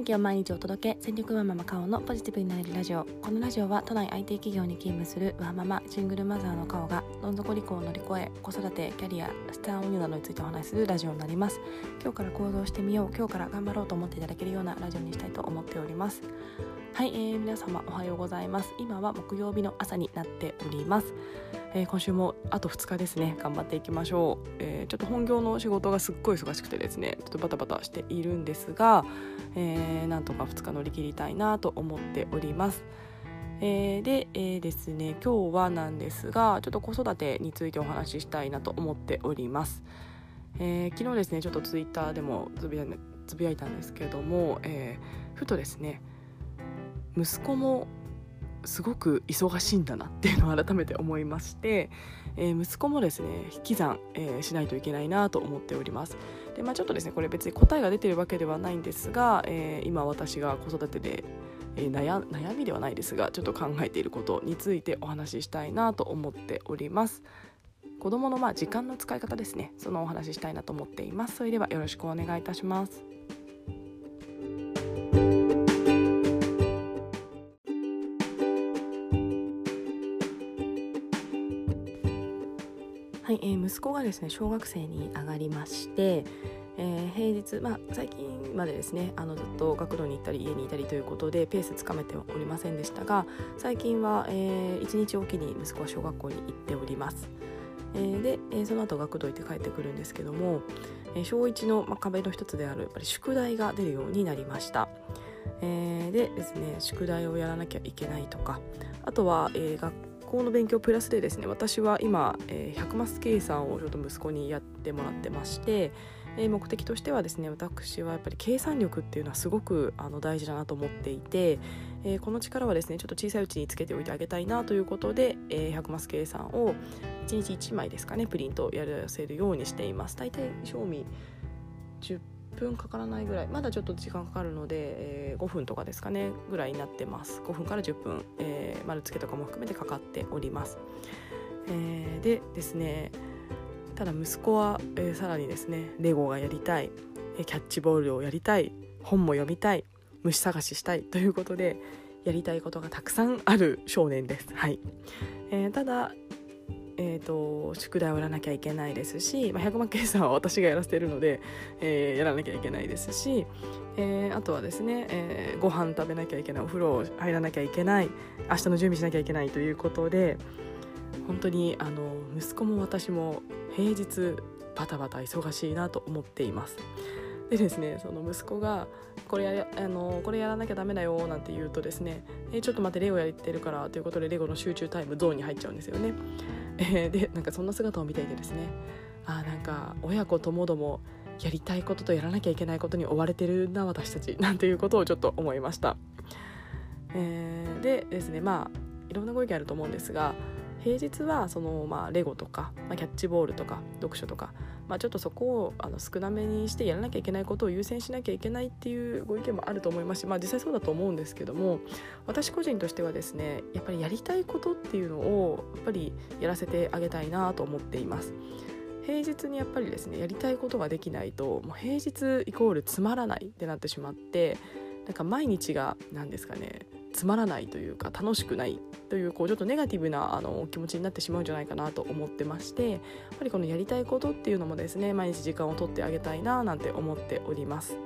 元気を毎日お届け。全力ワンママ顔のポジティブになれるラジオ。このラジオは都内 IT 企業に勤務するワンママシングルマザーの顔がどん底離婚を乗り越え子育てキャリアスター運輸などについてお話しするラジオになります。今日から行動してみよう。今日から頑張ろうと思っていただけるようなラジオにしたいと思っております。はい、えー、皆様おはようございます。今は木曜日の朝になっております。えー、今週もあと2日ですね。頑張っていきましょう、えー、ちょっと本業の仕事がすっごい忙しくてですね。ちょっとバタバタしているんですが、えー、なんとか2日乗り切りたいなと思っております。えー、で、えー、ですね。今日はなんですがちょっと子育てについてお話ししたいなと思っております、えー、昨日ですねちょっとツイッターでもつぶやいたんですけども、えー、ふとですね息子もすごく忙しいんだなっていうのを改めて思いまして、えー、息子もですね引き算、えー、しないといけないなと思っております。で、まあ、ちょっとですねこれ別に答えが出てるわけではないんですが、えー、今私が子育てで、え悩悩みではないですがちょっと考えていることについてお話ししたいなと思っております。子供のまあ時間の使い方ですね。そのお話ししたいなと思っています。それではよろしくお願いいたします。息子がですね小学生に上がりまして、えー、平日、まあ、最近までですねあのずっと学童に行ったり家にいたりということでペースつかめておりませんでしたが最近は、えー、1日おきに息子は小学校に行っております。えー、で、えー、その後学童行って帰ってくるんですけども、えー、小1の、まあ、壁の一つであるやっぱり宿題が出るようになりました。えー、でですね宿題をやらなきゃいけないとかあとは、えー、学校の勉強プラスでですね私は今、えー、100マス計算をちょっと息子にやってもらってまして、えー、目的としてはですね私はやっぱり計算力っていうのはすごくあの大事だなと思っていて、えー、この力はですねちょっと小さいうちにつけておいてあげたいなということで、えー、100マス計算を1日1枚ですかねプリントやらせるようにしています。大体賞味10分かからないぐらいまだちょっと時間かかるので、えー、5分とかですかねぐらいになってます。5分から10分、えー、丸付けとかも含めてかかっております、えー、でですねただ息子は、えー、さらにですねレゴがやりたい、えキャッチボールをやりたい本も読みたい虫探ししたいということでやりたいことがたくさんある少年です。はい、えー、ただえーと、宿題をやらなきゃいけないですし、まあ、100万計算は私がやらせてるので、えー、やらなきゃいけないですし、えー、あとはですね、えー、ご飯食べなきゃいけないお風呂入らなきゃいけない明日の準備しなきゃいけないということで本当にあの息子も私も平日バタバタ忙しいなと思っています。でですねその息子がこれやあのこれやらなきゃダメだよなんて言うとですねえちょっと待ってレゴやってるからということでレゴの集中タイムゾーンに入っちゃうんですよね。え、でなんかそんな姿を見ていてですねあなんか親子ともどもやりたいこととやらなきゃいけないことに追われてるな私たち なんていうことをちょっと思いました。えー、でですねまあいろんなご意見あると思うんですが平日はその、まあ、レゴとか、まあ、キャッチボールとか読書とか、まあ、ちょっとそこをあの少なめにしてやらなきゃいけないことを優先しなきゃいけないっていうご意見もあると思いますし、まあ、実際そうだと思うんですけども私個人としてはですねやっぱりやりたいことっていうのをやっぱりやらせてあげたいなと思っています。平日にやっぱりですねやりたいことができないともう平日イコールつまらないってなってしまってなんか毎日が何ですかねつまらないというか楽しくないというこうちょっとネガティブなあの気持ちになってしまうんじゃないかなと思ってましてやっぱりこのやりたいことっていうのもですね毎日時間を取ってあげたいななんて思っております、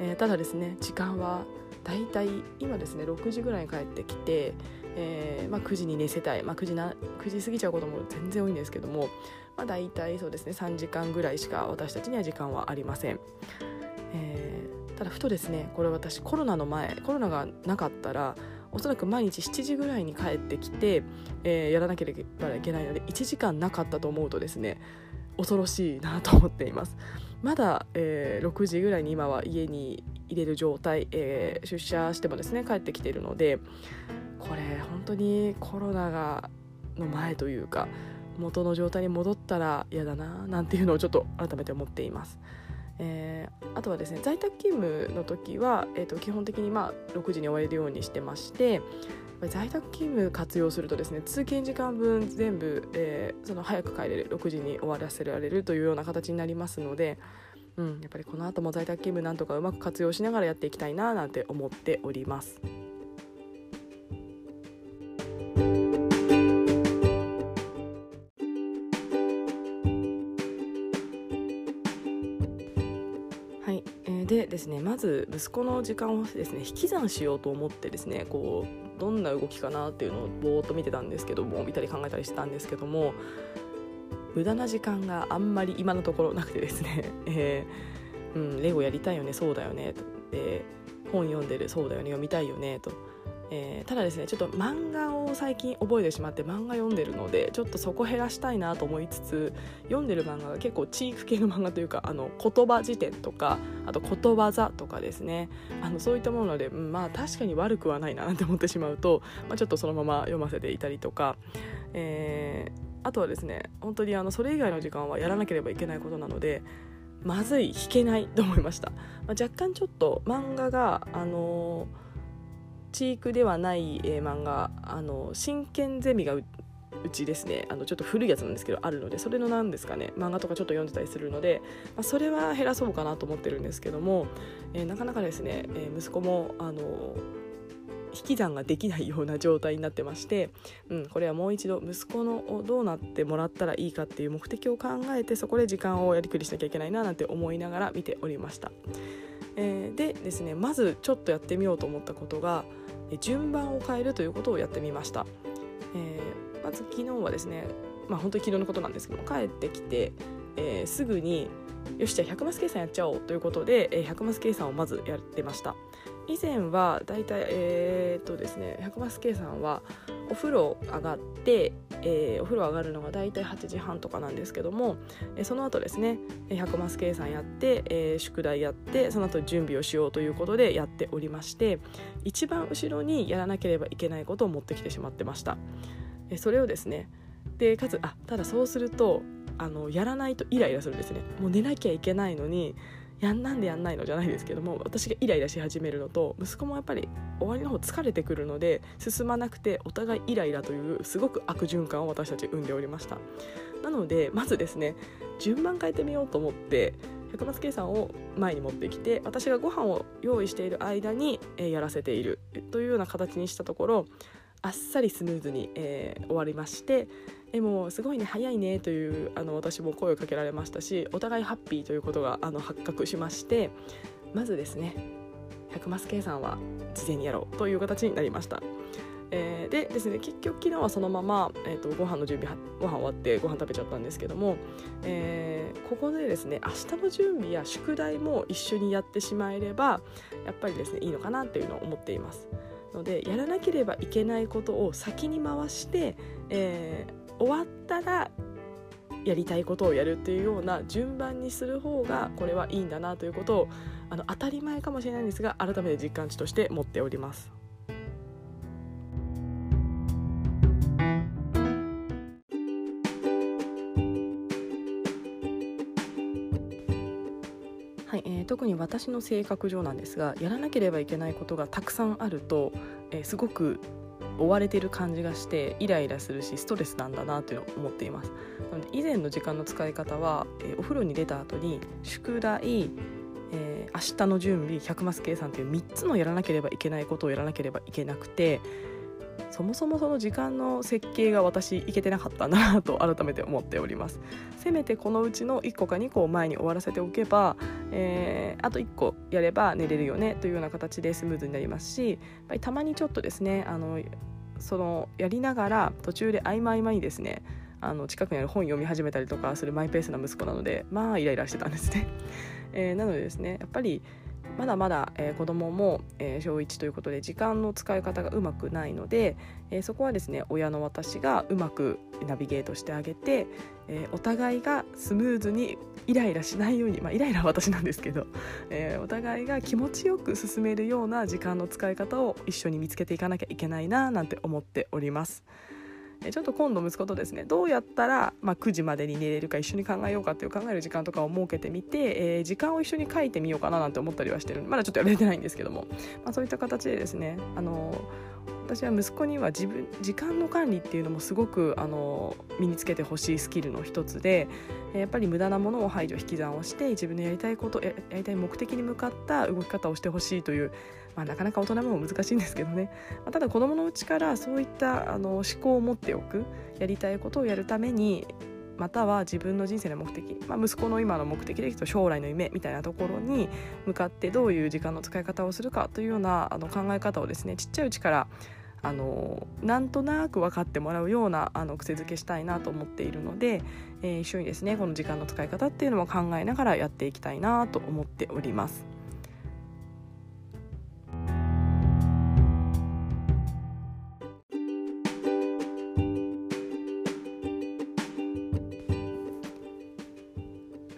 えー、ただですね時間はだいたい今ですね6時ぐらいに帰ってきて、えーまあ、9時に寝せたい、まあ、9, 時な9時過ぎちゃうことも全然多いんですけども、まあ、大体そうですね3時間ぐらいしか私たちには時間はありません、えーただふとですねこれ私コロナの前コロナがなかったらおそらく毎日7時ぐらいに帰ってきて、えー、やらなければいけないので1時間なかったと思うとですね恐ろしいなと思っていますまだ、えー、6時ぐらいに今は家に入れる状態、えー、出社してもですね帰ってきているのでこれ本当にコロナがの前というか元の状態に戻ったら嫌だななんていうのをちょっと改めて思っています。えー、あとはですね在宅勤務の時は、えーと、基本的にまあ6時に終えるようにしてまして在宅勤務活用するとですね通勤時間分全部、えー、その早く帰れる6時に終わらせられるというような形になりますのでうん、やっぱりこの後も在宅勤務なんとかうまく活用しながらやっていきたいななんて思っております。でですねまず息子の時間をですね引き算しようと思ってですねこうどんな動きかなっていうのをぼーっと見てたんですけども見たり考えたりしてたんですけども無駄な時間があんまり今のところなくてですね、えー、うん、レゴやりたいよねそうだよねとで本読んでるそうだよね読みたいよねと、えー、ただですねちょっと漫画を最近覚えてしまって漫画読んでるのでちょっとそこ減らしたいなと思いつつ読んでる漫画が結構チーク系の漫画というかあの言葉辞典とかあとことわざとかですね。あのそういったもので、まあ確かに悪くはないななんて思ってしまうと、まあ、ちょっとそのまま読ませていたりとか、えーあとはですね本当にあのそれ以外の時間はやらなければいけないことなのでまずい弾けないと思いました、まあ、若干ちょっと漫画があのチークではない、えー、漫画あの真剣ゼミがうちですねあのちょっと古いやつなんですけどあるのでそれの何ですかね漫画とかちょっと読んでたりするので、まあ、それは減らそうかなと思ってるんですけども、えー、なかなかですね、えー、息子もあの引き算ができないような状態になってまして、うん、これはもう一度息子のどうなってもらったらいいかっていう目的を考えてそこで時間をやりくりしなきゃいけないななんて思いながら見ておりました。えー、でですねまずちょっとやってみようと思ったことが順番を変えるということをやってみました。えー、まず昨日はですねまあ本当に昨日のことなんですけど帰ってきて、えー、すぐによしじゃあ100マス計算やっちゃおうということで、えー、100マス計算をまずやってました以前はだいたいえー、っとですね100マス計算はお風呂上がって、えー、お風呂上がるのがだいたい8時半とかなんですけども、えー、その後ですね100マス計算やって、えー、宿題やってその後準備をしようということでやっておりまして一番後ろにやらなければいけないことを持ってきてしまってました。えー、それをですねでかつあただそうするとあのやらないとイライラするんですねもう寝なきゃいけないのにやんなんでやんないのじゃないですけども私がイライラし始めるのと息子もやっぱり終わりの方疲れてくるので進まなくてお互いイライラというすごく悪循環を私たち生んでおりました。なのでまずですね順番変えてみようと思って百松計算を前に持ってきて私がご飯を用意している間に、えやらせているというような形にしたところあっさりスムーズに、えー、終わりましてえもうすごいね早いねというあの私も声をかけられましたしお互いハッピーということがあの発覚しましてまずですね100マス計算は事前にやろうという形になりました。えー、でですね結局昨日はそのまま、えーと、ご飯の準備ご飯終わってご飯食べちゃったんですけども、えー、ここでですね明日の準備や宿題も一緒にやってしまえればやっぱりですねいいのかなっていうのを思っていますのでやらなければいけないことを先に回して、えー、終わったらやりたいことをやるっていうような順番にする方がこれはいいんだなということをあの当たり前かもしれないんですが改めて実感値として持っております。に私の性格上なんですがやらなければいけないことがたくさんあると、えー、すごく追われてる感じがしてイライラするしストレスなんだなというのを思っています。なので以前の時間の使い方は、えー、お風呂に出た後に宿題えー、明日の準備100マス計算という3つのやらなければいけないことをやらなければいけなくてそもそもその時間の設計が私いけてなかったなと改めて思っております。せめてこのうちの1個か2個を前に終わらせておけば、えー、あと1個やれば寝れるよねというような形でスムーズになりますしやっぱりたまにちょっとですねあのそのやりながら途中で合間合間にですねあの近くにある本読み始めたりとかするマイペースな息子なのでまあイライラしてたんですね、えー、なのでですねやっぱりまだまだ、えー、子供も、えー、小1ということで時間の使い方がうまくないので、えー、そこはですね親の私がうまくナビゲートしてあげて、えお互いがスムーズにイライラしないように、まあ、イライラは私なんですけど、えお互いが気持ちよく進めるような時間の使い方を一緒に見つけていかなきゃいけないななんて思っております。ちょっと今度息子とですねどうやったら、まあ、9時までに寝れるか一緒に考えようかっていう考える時間とかを設けてみて、えー、時間を一緒に書いてみようかななんて思ったりはしてるまだちょっとやれてないんですけども、まあ、そういった形でですねあの私は息子には自分時間の管理っていうのもすごくあの身につけてほしいスキルの一つでやっぱり無駄なものを排除引き算をして自分のやりたいことやりたい目的に向かった動き方をしてほしいという、まあ、なかなか大人も難しいんですけどね、まあ、ただ子どものうちからそういったあの思考を持っておくやりたいことをやるためにまたは自分の人生の目的、まあ、息子の今の目的でいくと将来の夢みたいなところに向かってどういう時間の使い方をするかというようなあの考え方をですねちっちゃいうちからあのなんとなく分かってもらうようなあの癖づけしたいなと思っているので、えー、一緒にですねこの時間の使い方っていうのも考えながらやっていきたいなと思っております。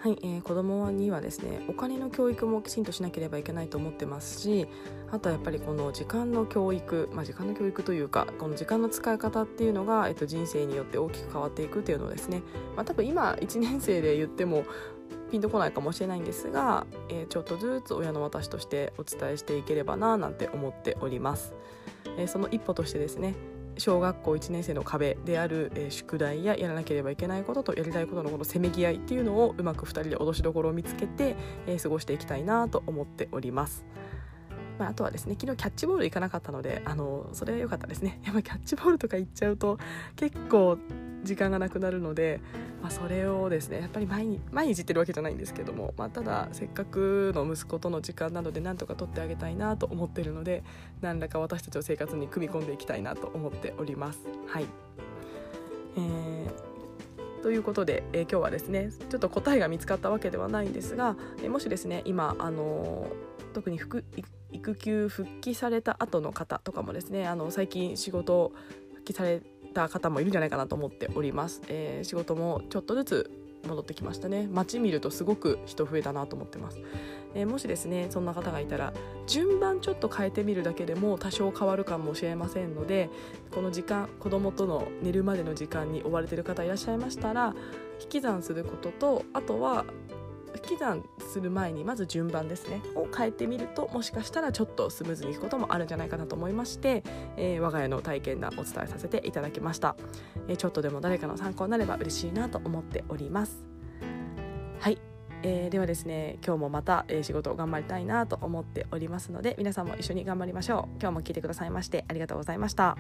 はい、えー、子供にはですねお金の教育もきちんとしなければいけないと思ってますしあとはやっぱりこの時間の教育、まあ、時間の教育というかこの時間の使い方っていうのが、えっと、人生によって大きく変わっていくっていうのをですね、まあ、多分今1年生で言ってもピンとこないかもしれないんですが、えー、ちょっとずつ親の私としてお伝えしていければななんて思っております。えー、その一歩としてですね小学校1年生の壁である、えー、宿題ややらなければいけないこととやりたいことのこのせめぎ合いっていうのをうまく2人で脅しどころを見つけて、えー、過ごしていきたいなと思っております。まあ、あとはですね昨日キャッチボール行かなかったのであのそれは良かったですねやっぱキャッチボールとか行っちゃうと結構時間がなくなるので、まあ、それをですねやっぱり毎日毎日言ってるわけじゃないんですけども、まあ、ただせっかくの息子との時間なのでなんとか取ってあげたいなと思ってるので何らか私たちの生活に組み込んでいきたいなと思っております。はいえー、ということで、えー、今日はですねちょっと答えが見つかったわけではないんですが、えー、もしですね今あの特に育休復帰された後の方とかもですねあの最近仕事復帰された方もいるんじゃないかなと思っております、えー、仕事もちょっとずつ戻ってきましたね。街見るとすごく人増えたなと思ってます、えー、もしですねそんな方がいたら順番ちょっと変えてみるだけでも多少変わるかもしれませんのでこの時間子供との寝るまでの時間に追われてる方いらっしゃいましたら引き算することとあとは引き算する前にまず順番ですね。を変えてみるともしかしたらちょっとスムーズにいくこともあるんじゃないかなと思いまして、えー、我が家の体験談お伝えさせていただきました、えー、ちょっとでも誰かの参考になれば嬉しいなと思っております。はい。えー、ではですね今日もまた、え、仕事を頑張りたいなと思っておりますので皆さんも一緒に頑張りましょう。今日も聞いてくださいましてありがとうございました。